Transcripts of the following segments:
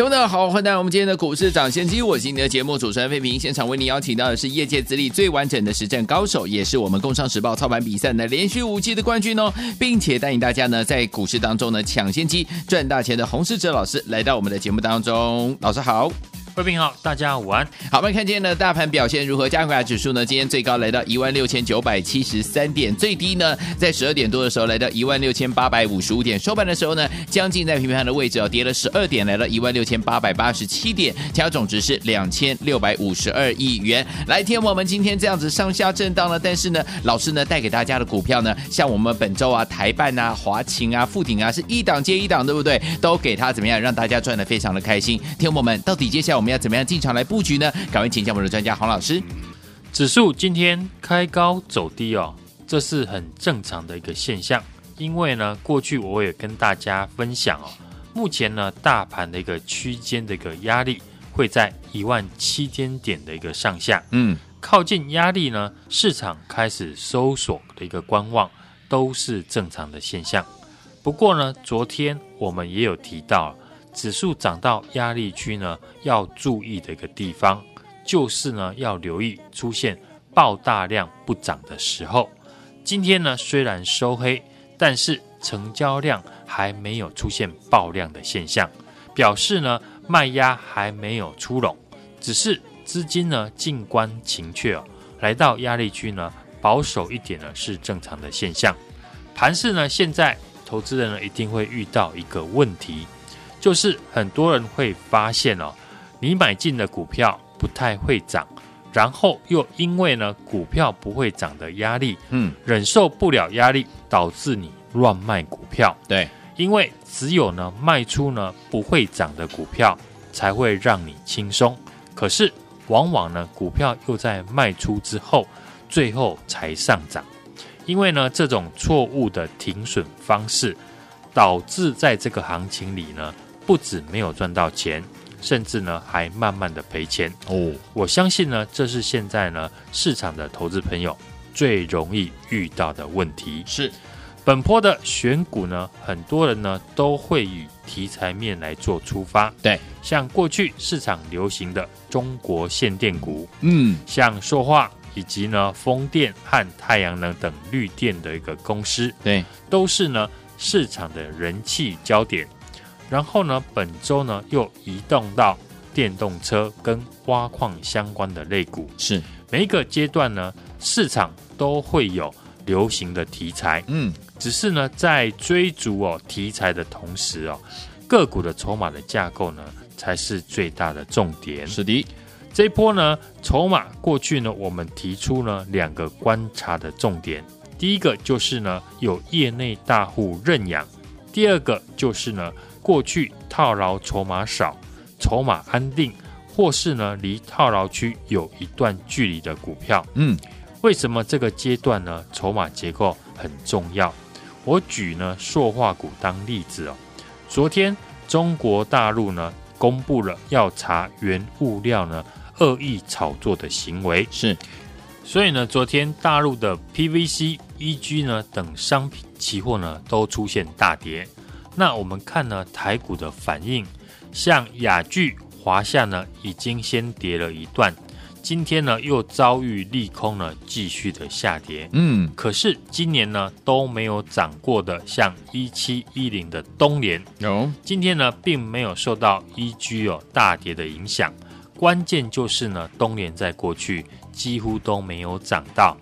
听众好，欢迎来到我们今天的股市抢先机。我是你的节目主持人费平，现场为你邀请到的是业界资历最完整的实战高手，也是我们工商时报操盘比赛的连续五季的冠军哦，并且带领大家呢在股市当中呢抢先机赚大钱的洪世哲老师来到我们的节目当中。老师好。各位好，大家午安。好，我们看今天的大盘表现如何？加权指数呢？今天最高来到一万六千九百七十三点，最低呢在十二点多的时候来到一万六千八百五十五点，收盘的时候呢将近在平盘的位置哦，跌了十二点，来到一万六千八百八十七点，成交总值是两千六百五十二亿元。来，天我们今天这样子上下震荡了，但是呢，老师呢带给大家的股票呢，像我们本周啊台办啊、华勤啊、富鼎啊，是一档接一档，对不对？都给他怎么样让大家赚的非常的开心。天我们到底接下来我们要怎么样进场来布局呢？赶快请教我们的专家黄老师。指数今天开高走低哦，这是很正常的一个现象。因为呢，过去我也跟大家分享哦，目前呢，大盘的一个区间的一个压力会在一万七千点的一个上下。嗯，靠近压力呢，市场开始搜索的一个观望，都是正常的现象。不过呢，昨天我们也有提到。指数涨到压力区呢，要注意的一个地方，就是呢要留意出现爆大量不涨的时候。今天呢虽然收黑，但是成交量还没有出现爆量的现象，表示呢卖压还没有出笼，只是资金呢静观情却哦，来到压力区呢保守一点呢是正常的现象。盘势呢现在投资人呢一定会遇到一个问题。就是很多人会发现哦，你买进的股票不太会涨，然后又因为呢股票不会涨的压力，嗯，忍受不了压力，导致你乱卖股票。对，因为只有呢卖出呢不会涨的股票，才会让你轻松。可是往往呢股票又在卖出之后，最后才上涨。因为呢这种错误的停损方式，导致在这个行情里呢。不止没有赚到钱，甚至呢还慢慢的赔钱哦。我相信呢，这是现在呢市场的投资朋友最容易遇到的问题。是本坡的选股呢，很多人呢都会以题材面来做出发。对，像过去市场流行的中国限电股，嗯，像塑化以及呢风电和太阳能等绿电的一个公司，对，都是呢市场的人气焦点。然后呢，本周呢又移动到电动车跟挖矿相关的类股，是。每一个阶段呢，市场都会有流行的题材，嗯，只是呢在追逐哦题材的同时哦，个股的筹码的架构呢才是最大的重点。是的，这一波呢筹码过去呢，我们提出呢两个观察的重点，第一个就是呢有业内大户认养，第二个就是呢。过去套牢筹码少、筹码安定，或是呢离套牢区有一段距离的股票，嗯，为什么这个阶段呢筹码结构很重要？我举呢塑化股当例子哦。昨天中国大陆呢公布了要查原物料呢恶意炒作的行为，是，所以呢昨天大陆的 PVC、EG 呢等商品期货呢都出现大跌。那我们看呢，台股的反应，像亚聚、华夏呢，已经先跌了一段，今天呢又遭遇利空呢，继续的下跌。嗯，可是今年呢都没有涨过的，像一七一零的东联，有。今天呢并没有受到 EG 哦大跌的影响，关键就是呢东联在过去几乎都没有涨到。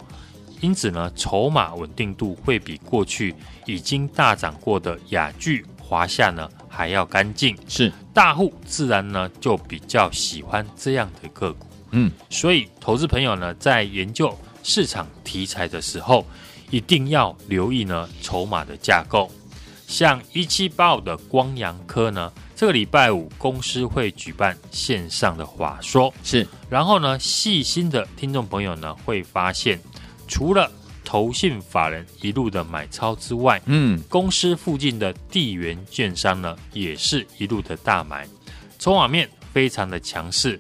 因此呢，筹码稳定度会比过去已经大涨过的雅聚、华夏呢还要干净。是大户自然呢就比较喜欢这样的个股。嗯，所以投资朋友呢在研究市场题材的时候，一定要留意呢筹码的架构。像一七八五的光阳科呢，这个礼拜五公司会举办线上的法说。是，然后呢细心的听众朋友呢会发现。除了投信法人一路的买超之外，嗯，公司附近的地缘券商呢，也是一路的大买，筹码面非常的强势。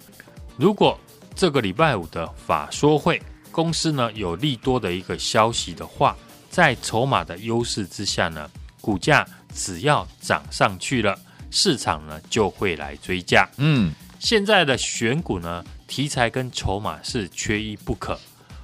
如果这个礼拜五的法说会，公司呢有利多的一个消息的话，在筹码的优势之下呢，股价只要涨上去了，市场呢就会来追价。嗯，现在的选股呢，题材跟筹码是缺一不可，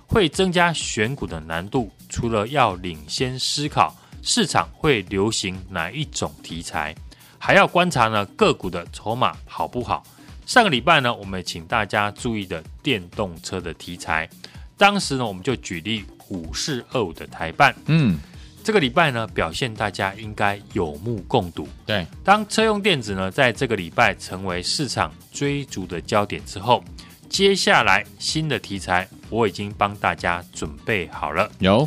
会增加选股的难度。除了要领先思考市场会流行哪一种题材，还要观察呢个股的筹码好不好。上个礼拜呢，我们请大家注意的电动车的题材，当时呢我们就举例五四二五的台办，嗯，这个礼拜呢表现大家应该有目共睹。对，当车用电子呢在这个礼拜成为市场追逐的焦点之后，接下来新的题材我已经帮大家准备好了。有。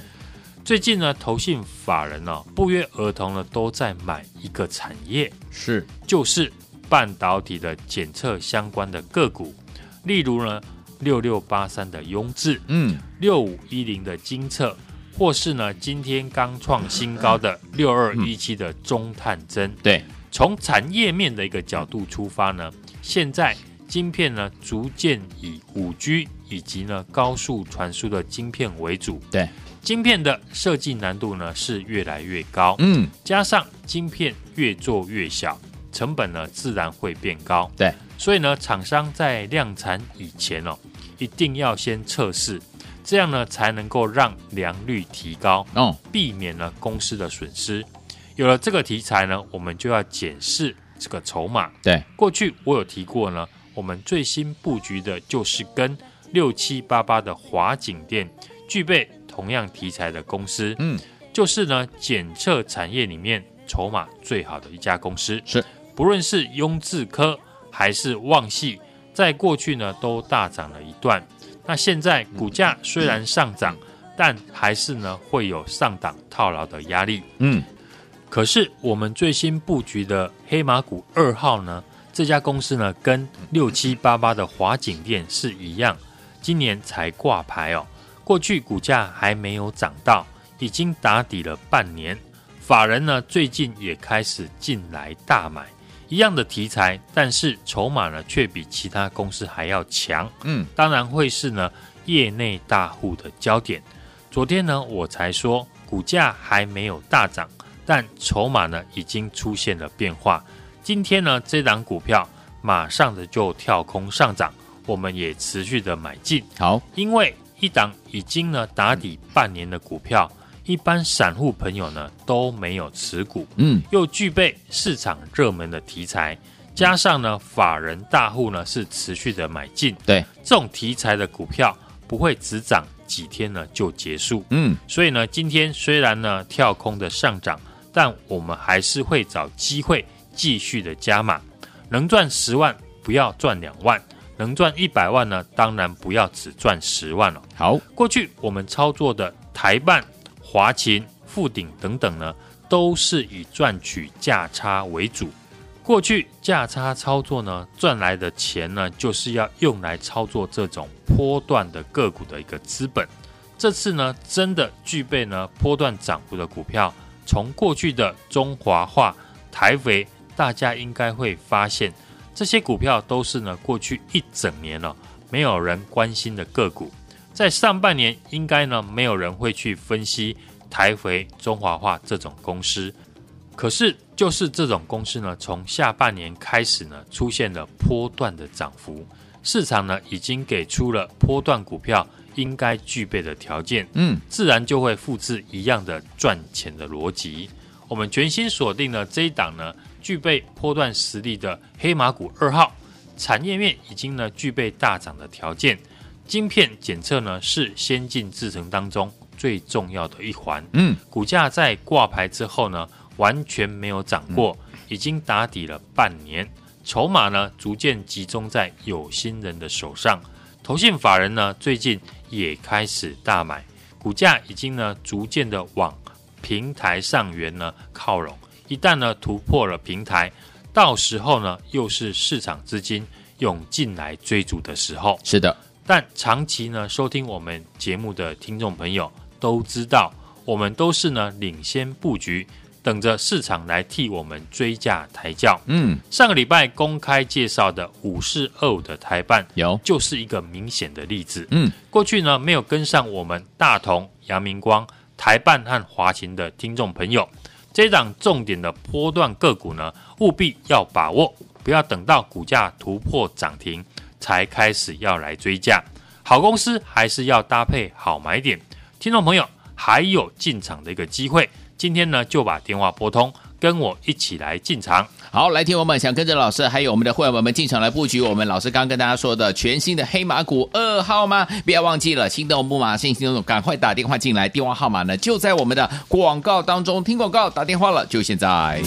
最近呢，投信法人呢、哦、不约而同呢都在买一个产业，是就是半导体的检测相关的个股，例如呢六六八三的雍智，嗯，六五一零的金测，或是呢今天刚创新高的六二一七的中探针。对，从产业面的一个角度出发呢，现在晶片呢逐渐以五 G 以及呢高速传输的晶片为主。对。晶片的设计难度呢是越来越高，嗯，加上晶片越做越小，成本呢自然会变高。对，所以呢，厂商在量产以前哦，一定要先测试，这样呢才能够让良率提高，哦，避免了公司的损失。有了这个题材呢，我们就要检视这个筹码。对，过去我有提过呢，我们最新布局的就是跟六七八八的华景店具备。同样题材的公司，嗯，就是呢，检测产业里面筹码最好的一家公司。是，不论是雍智科还是旺矽，在过去呢都大涨了一段。那现在股价虽然上涨，嗯、但还是呢会有上档套牢的压力。嗯，可是我们最新布局的黑马股二号呢，这家公司呢跟六七八八的华景电是一样，今年才挂牌哦。过去股价还没有涨到，已经打底了半年。法人呢最近也开始进来大买一样的题材，但是筹码呢却比其他公司还要强。嗯，当然会是呢业内大户的焦点。昨天呢我才说股价还没有大涨，但筹码呢已经出现了变化。今天呢这档股票马上的就跳空上涨，我们也持续的买进。好，因为。一档已经呢打底半年的股票，一般散户朋友呢都没有持股，嗯，又具备市场热门的题材，加上呢法人大户呢是持续的买进，对，这种题材的股票不会只涨几天呢就结束，嗯，所以呢今天虽然呢跳空的上涨，但我们还是会找机会继续的加码，能赚十万不要赚两万。能赚一百万呢？当然不要只赚十万了。好，过去我们操作的台半、华勤、富鼎等等呢，都是以赚取价差为主。过去价差操作呢，赚来的钱呢，就是要用来操作这种波段的个股的一个资本。这次呢，真的具备呢波段涨幅的股票，从过去的中华化、台肥，大家应该会发现。这些股票都是呢，过去一整年了，没有人关心的个股，在上半年应该呢，没有人会去分析台肥、中华化这种公司。可是，就是这种公司呢，从下半年开始呢，出现了波段的涨幅，市场呢，已经给出了波段股票应该具备的条件，嗯，自然就会复制一样的赚钱的逻辑。我们全新锁定了这一档呢。具备波段实力的黑马股二号，产业面已经呢具备大涨的条件，晶片检测呢是先进制程当中最重要的一环。嗯，股价在挂牌之后呢完全没有涨过，已经打底了半年，筹码呢逐渐集中在有心人的手上，投信法人呢最近也开始大买，股价已经呢逐渐的往平台上缘呢靠拢。一旦呢突破了平台，到时候呢又是市场资金涌进来追逐的时候。是的，但长期呢收听我们节目的听众朋友都知道，我们都是呢领先布局，等着市场来替我们追价抬轿。嗯，上个礼拜公开介绍的五四二五的台办有就是一个明显的例子。嗯，过去呢没有跟上我们大同、阳明光、台办和华勤的听众朋友，这档重点的波段个股呢，务必要把握，不要等到股价突破涨停才开始要来追价。好公司还是要搭配好买点。听众朋友还有进场的一个机会，今天呢就把电话拨通，跟我一起来进场。好，来听我们想跟着老师还有我们的会员们进场来布局，我们老师刚跟大家说的全新的黑马股二号吗？不要忘记了，心动不马上心动，赶快打电话进来，电话号码呢就在我们的广告当中，听广告打电话了，就现在。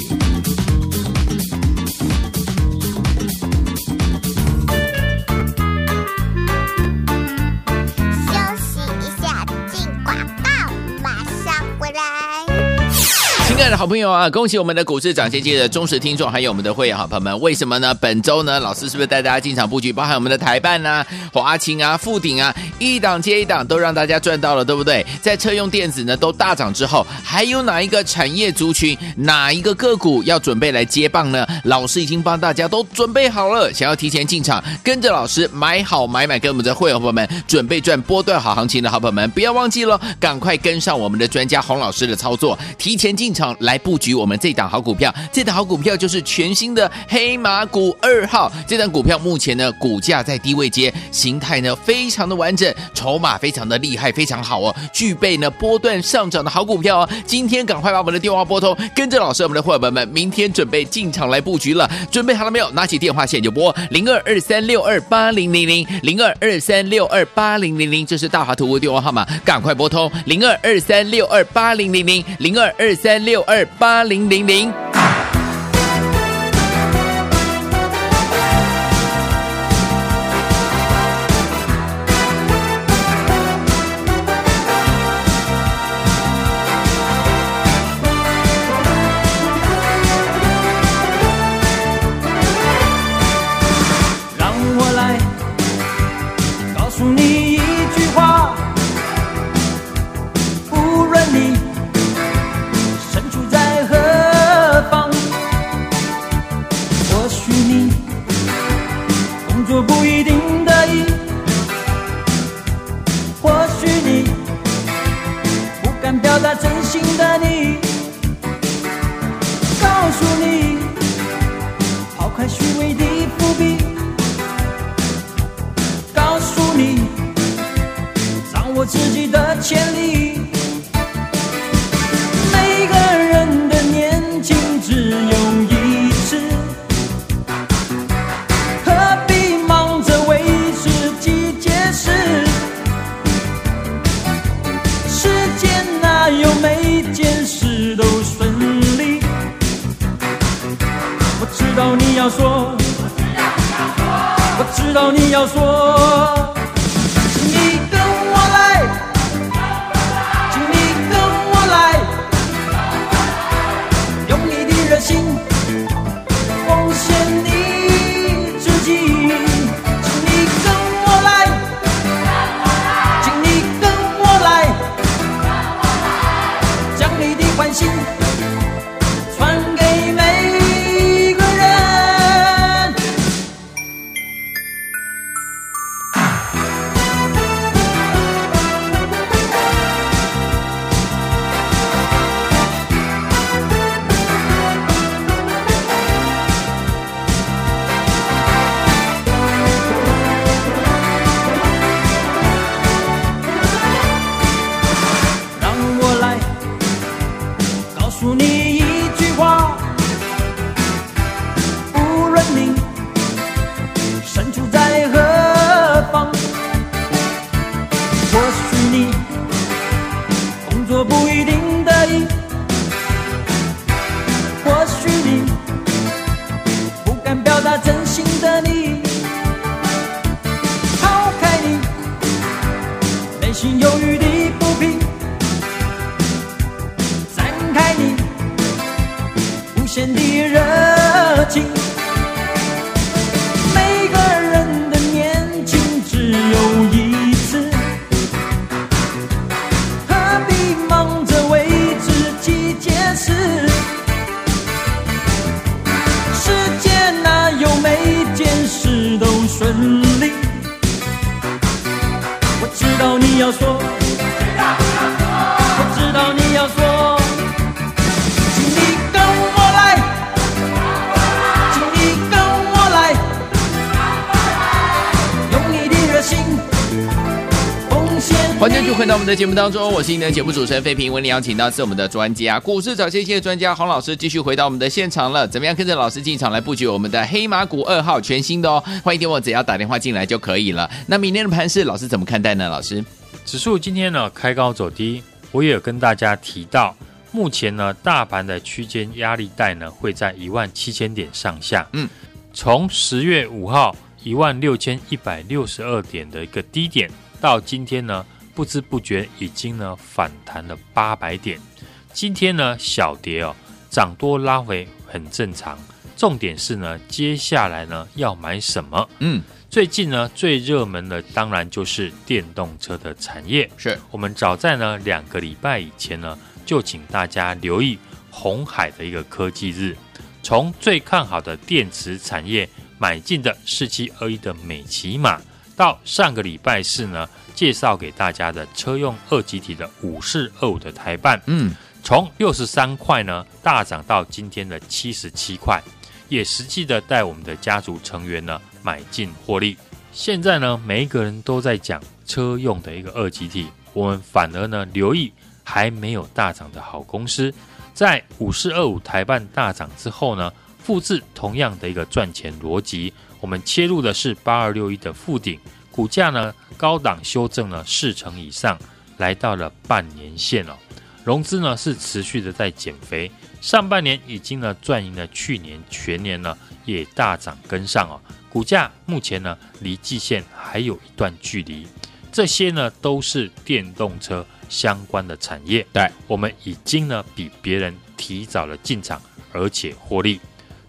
亲爱的好朋友啊，恭喜我们的股市涨先机的忠实听众，还有我们的会员好朋友们。为什么呢？本周呢，老师是不是带大家进场布局，包含我们的台办啊、华勤啊、富鼎啊，一档接一档都让大家赚到了，对不对？在车用电子呢都大涨之后，还有哪一个产业族群、哪一个个股要准备来接棒呢？老师已经帮大家都准备好了，想要提前进场，跟着老师买好买买，跟我们的会员朋友们准备赚波段好行情的好朋友们，不要忘记了，赶快跟上我们的专家洪老师的操作，提前进场。来布局我们这档好股票，这档好股票就是全新的黑马股二号。这档股票目前呢，股价在低位阶，形态呢非常的完整，筹码非常的厉害，非常好哦，具备呢波段上涨的好股票哦。今天赶快把我们的电话拨通，跟着老师我们的伙伴们，明天准备进场来布局了。准备好了没有？拿起电话线就拨零二二三六二八零零零零二二三六二八零零零，这是大华图的电话号码，赶快拨通零二二三六二八零零零零二二三六二八零零零。你工作不一定得意，或许你不敢表达真心的你，告诉你，抛开虚伪的伏笔。告诉你，掌握自己的潜力。回到我们的节目当中，我是你的节目主持人费平，为您邀请到是我们的专家，股市涨先机的专家洪老师，继续回到我们的现场了。怎么样跟着老师进场来布局我们的黑马股二号全新的哦？欢迎听我只要打电话进来就可以了。那明天的盘势，老师怎么看待呢？老师，指数今天呢开高走低，我也有跟大家提到，目前呢大盘的区间压力带呢会在一万七千点上下。嗯，从十月五号一万六千一百六十二点的一个低点，到今天呢。不知不觉已经呢反弹了八百点，今天呢小跌哦，涨多拉回很正常。重点是呢，接下来呢要买什么？嗯，最近呢最热门的当然就是电动车的产业。是我们早在呢两个礼拜以前呢，就请大家留意红海的一个科技日，从最看好的电池产业买进的四七二一的美琪玛，到上个礼拜四呢。介绍给大家的车用二级体的五四二五的台办，嗯，从六十三块呢大涨到今天的七十七块，也实际的带我们的家族成员呢买进获利。现在呢，每一个人都在讲车用的一个二级体，我们反而呢留意还没有大涨的好公司，在五四二五台办大涨之后呢，复制同样的一个赚钱逻辑，我们切入的是八二六一的附顶。股价呢高档修正了四成以上，来到了半年线哦。融资呢是持续的在减肥，上半年已经呢赚赢了去年全年呢也大涨跟上哦。股价目前呢离季线还有一段距离，这些呢都是电动车相关的产业。对，我们已经呢比别人提早了进场，而且获利。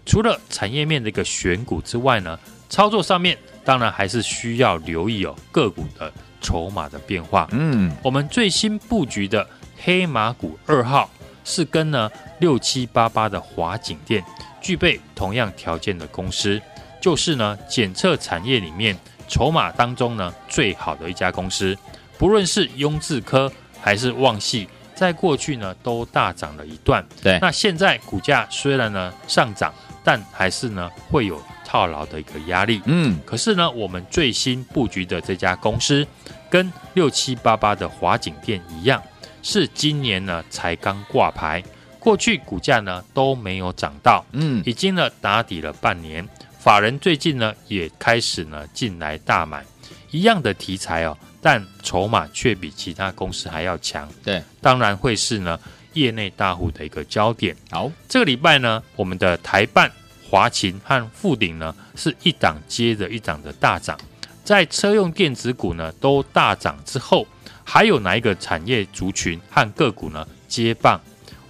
除了产业面的一个选股之外呢，操作上面。当然还是需要留意哦个股的筹码的变化。嗯，我们最新布局的黑马股二号是跟呢六七八八的华景店具备同样条件的公司，就是呢检测产业里面筹码当中呢最好的一家公司。不论是雍智科还是旺系，在过去呢都大涨了一段。对，那现在股价虽然呢上涨，但还是呢会有。套牢的一个压力，嗯，可是呢，我们最新布局的这家公司，跟六七八八的华景店一样，是今年呢才刚挂牌，过去股价呢都没有涨到，嗯，已经呢打底了半年，法人最近呢也开始呢进来大买，一样的题材哦，但筹码却比其他公司还要强，对，当然会是呢业内大户的一个焦点。好，这个礼拜呢，我们的台办。华勤和富鼎呢，是一档接着一档的大涨，在车用电子股呢都大涨之后，还有哪一个产业族群和个股呢接棒？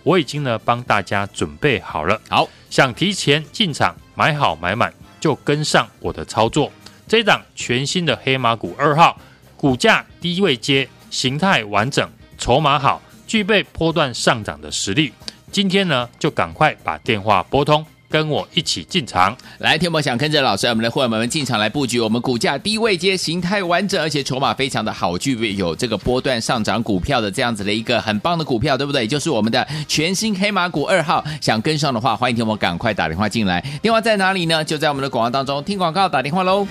我已经呢帮大家准备好了。好，想提前进场买好买满，就跟上我的操作。这档全新的黑马股二号，股价低位接，形态完整，筹码好，具备波段上涨的实力。今天呢，就赶快把电话拨通。跟我一起进场来，天博想跟着老师，我们的伙伴们进场来布局。我们股价低位阶，形态完整，而且筹码非常的好，具备有这个波段上涨股票的这样子的一个很棒的股票，对不对？就是我们的全新黑马股二号。想跟上的话，欢迎天博赶快打电话进来。电话在哪里呢？就在我们的广告当中，听广告打电话喽。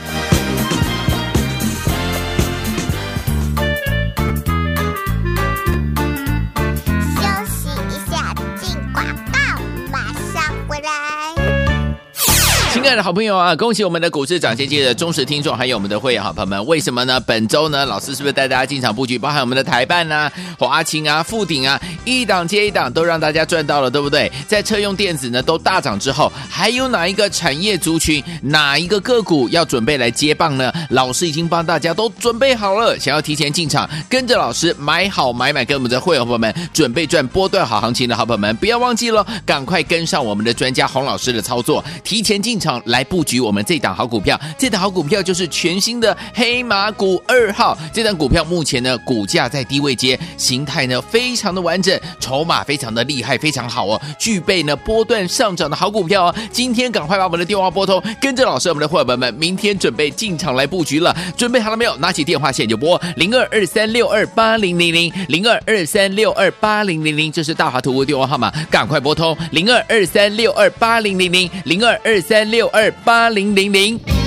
的好朋友啊，恭喜我们的股市涨先机的忠实听众，还有我们的会员好朋友们。为什么呢？本周呢，老师是不是带大家进场布局，包含我们的台办啊、华清啊、富鼎啊，一档接一档都让大家赚到了，对不对？在车用电子呢都大涨之后，还有哪一个产业族群、哪一个个股要准备来接棒呢？老师已经帮大家都准备好了，想要提前进场，跟着老师买好买买，跟我们的会员朋友们准备赚波段好行情的好朋友们，不要忘记了，赶快跟上我们的专家洪老师的操作，提前进场。来布局我们这档好股票。这档好股票就是全新的黑马股二号。这档股票目前呢，股价在低位阶，形态呢非常的完整，筹码非常的厉害，非常好哦，具备呢波段上涨的好股票哦。今天赶快把我们的电话拨通，跟着老师，我们的伙伴们明天准备进场来布局了。准备好了没有？拿起电话线就拨零二二三六二八零零零零二二三六二八零零零，这是大华图的电话号码，赶快拨通零二二三六二八零零零零二二三六二八零零零。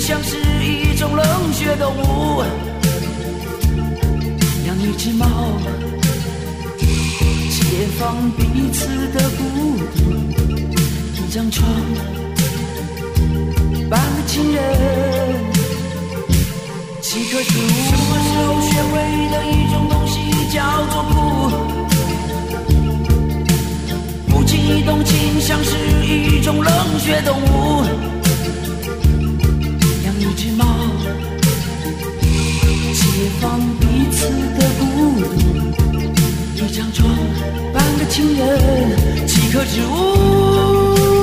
像是一种冷血动物。养一只猫，解放彼此的孤独。一张床，半个情人。几棵树，什么时候学会的一种东西叫做哭？不轻易动情，像是一种冷血动物。一只猫，解放彼此的孤独。一张床，半个情人，几棵植物。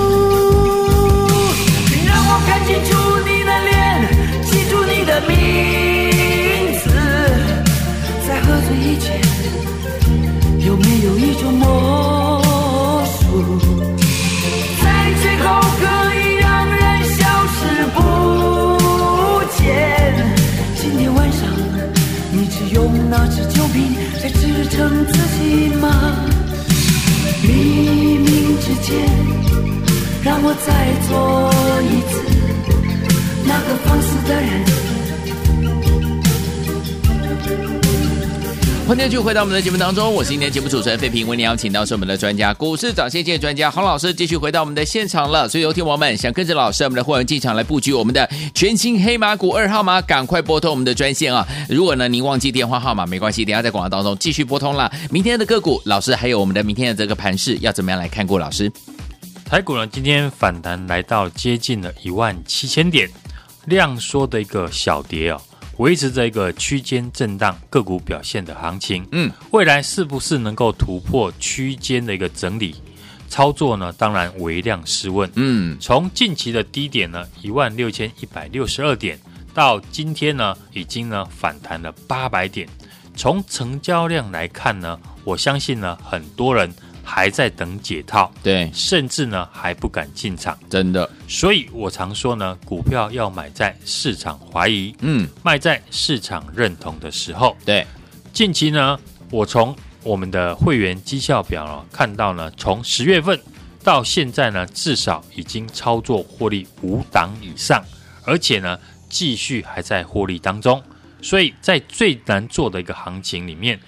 回到我们的节目当中，我是今天节目主持人费平，为您邀请到是我们的专家，股市涨先见专家洪老师，继续回到我们的现场了。所以有听我们想跟着老师，我们的会员进场来布局我们的全新黑马股二号吗？赶快拨通我们的专线啊！如果呢您忘记电话号码没关系，等下在广告当中继续拨通了。明天的个股，老师还有我们的明天的这个盘势要怎么样来看过？老师，台股呢今天反弹来到接近了一万七千点，量缩的一个小跌哦。维持着一个区间震荡个股表现的行情，嗯，未来是不是能够突破区间的一个整理操作呢？当然微量是问，嗯，从近期的低点呢一万六千一百六十二点到今天呢已经呢反弹了八百点，从成交量来看呢，我相信呢很多人。还在等解套，对，甚至呢还不敢进场，真的。所以我常说呢，股票要买在市场怀疑，嗯，卖在市场认同的时候。对，近期呢，我从我们的会员绩效表呢看到呢，从十月份到现在呢，至少已经操作获利五档以上，而且呢，继续还在获利当中。所以在最难做的一个行情里面。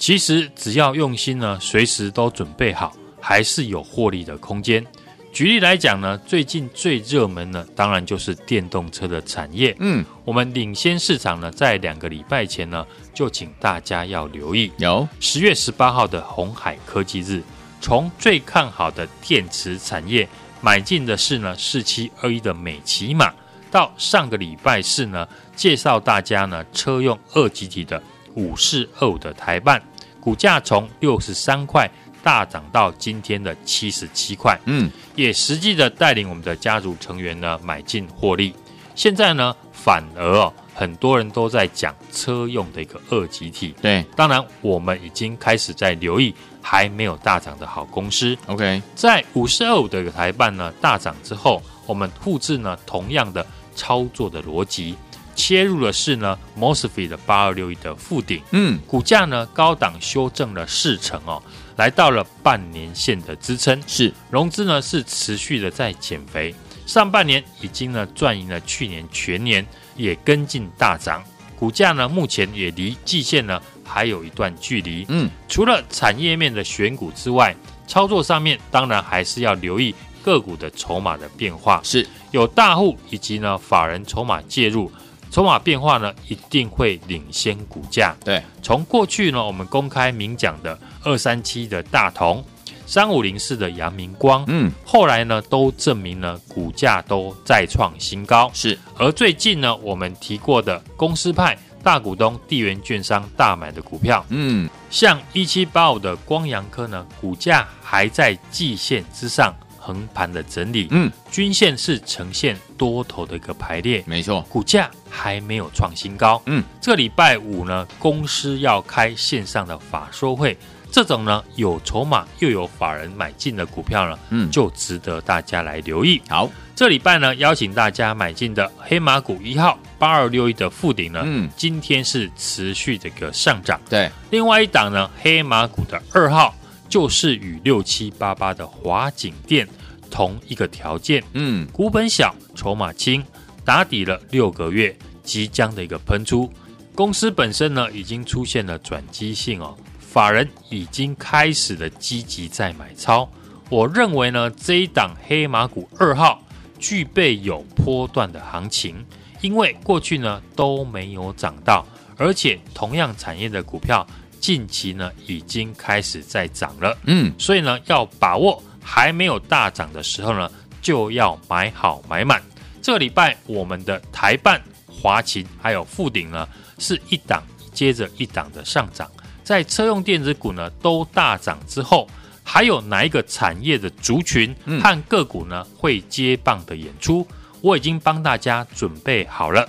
其实只要用心呢，随时都准备好，还是有获利的空间。举例来讲呢，最近最热门呢，当然就是电动车的产业。嗯，我们领先市场呢，在两个礼拜前呢，就请大家要留意。有十月十八号的红海科技日，从最看好的电池产业买进的是呢四七二一的美骑马，到上个礼拜四呢，介绍大家呢车用二极体的五四二五的台半。股价从六十三块大涨到今天的七十七块，嗯，也实际的带领我们的家族成员呢买进获利。现在呢，反而哦，很多人都在讲车用的一个二极体。对，当然我们已经开始在留意还没有大涨的好公司。OK，在五十二五的一个台半呢大涨之后，我们复制呢同样的操作的逻辑。切入的是呢，Mosfet 的八二六一的附顶，嗯，股价呢高档修正了四成哦，来到了半年线的支撑，是。融资呢是持续的在减肥，上半年已经呢赚赢了去年全年，也跟进大涨，股价呢目前也离季线呢还有一段距离，嗯，除了产业面的选股之外，操作上面当然还是要留意个股的筹码的变化，是。有大户以及呢法人筹码介入，筹码变化呢一定会领先股价。对，从过去呢我们公开明讲的二三七的大同。三五零四的阳明光，嗯，后来呢都证明了股价都再创新高。是，而最近呢我们提过的公司派大股东地缘券商大买的股票，嗯，像一七八五的光阳科呢，股价还在季线之上横盘的整理，嗯，均线是呈现多头的一个排列，没错，股价还没有创新高。嗯，这礼拜五呢，公司要开线上的法说会。这种呢有筹码又有法人买进的股票呢，嗯，就值得大家来留意。好，这礼拜呢邀请大家买进的黑马股一号八二六一的富鼎呢，嗯，今天是持续这个上涨。对，另外一档呢黑马股的二号就是与六七八八的华景电同一个条件，嗯，股本小，筹码轻，打底了六个月，即将的一个喷出。公司本身呢已经出现了转机性哦。法人已经开始了积极在买超，我认为呢这一档黑马股二号具备有波段的行情，因为过去呢都没有涨到，而且同样产业的股票近期呢已经开始在涨了，嗯，所以呢要把握还没有大涨的时候呢就要买好买满。这个礼拜我们的台办、华勤还有富鼎呢是一档接着一档的上涨。在车用电子股呢都大涨之后，还有哪一个产业的族群和个股呢会接棒的演出？我已经帮大家准备好了。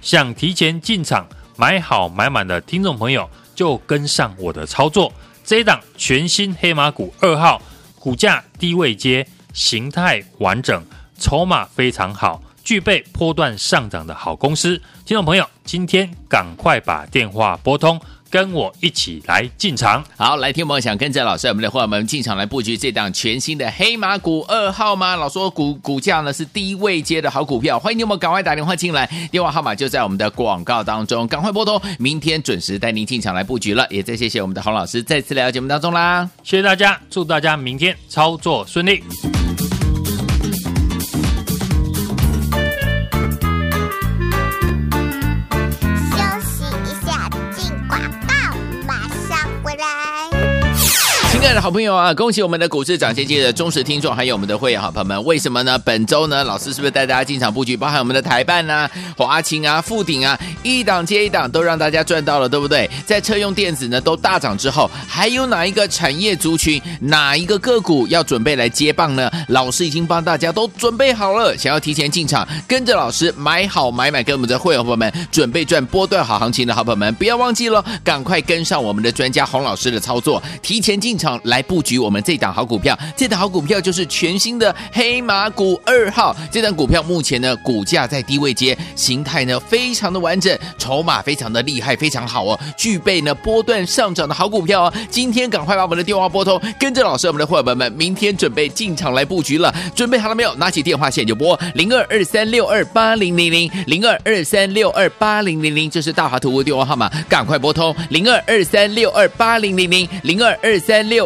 想提前进场买好买满的听众朋友，就跟上我的操作。这一档全新黑马股二号，股价低位接，形态完整，筹码非常好，具备波段上涨的好公司。听众朋友，今天赶快把电话拨通。跟我一起来进场，好，来听我们想跟着老师，我们的伙伴们进场来布局这档全新的黑马股二号吗？老说股股价呢是低位接的好股票，欢迎你们赶快打电话进来，电话号码就在我们的广告当中，赶快拨通，明天准时带您进场来布局了。也再谢谢我们的洪老师再次来到节目当中啦，谢谢大家，祝大家明天操作顺利。亲爱的好朋友啊，恭喜我们的股市涨先机的忠实听众，还有我们的会员好朋友们。为什么呢？本周呢，老师是不是带大家进场布局，包含我们的台办啊、华勤啊、富鼎啊，一档接一档都让大家赚到了，对不对？在车用电子呢都大涨之后，还有哪一个产业族群、哪一个个股要准备来接棒呢？老师已经帮大家都准备好了，想要提前进场，跟着老师买好买买，跟我们的会员朋友们准备赚波段好行情的好朋友们，不要忘记了，赶快跟上我们的专家洪老师的操作，提前进场。来布局我们这档好股票，这档好股票就是全新的黑马股二号。这档股票目前呢，股价在低位阶，形态呢非常的完整，筹码非常的厉害，非常好哦，具备呢波段上涨的好股票哦。今天赶快把我们的电话拨通，跟着老师，我们的伙伴们，明天准备进场来布局了。准备好了没有？拿起电话线就拨零二二三六二八零零零零二二三六二八零零零，这是大华图的电话号码，赶快拨通零二二三六二八零零零零二二三六。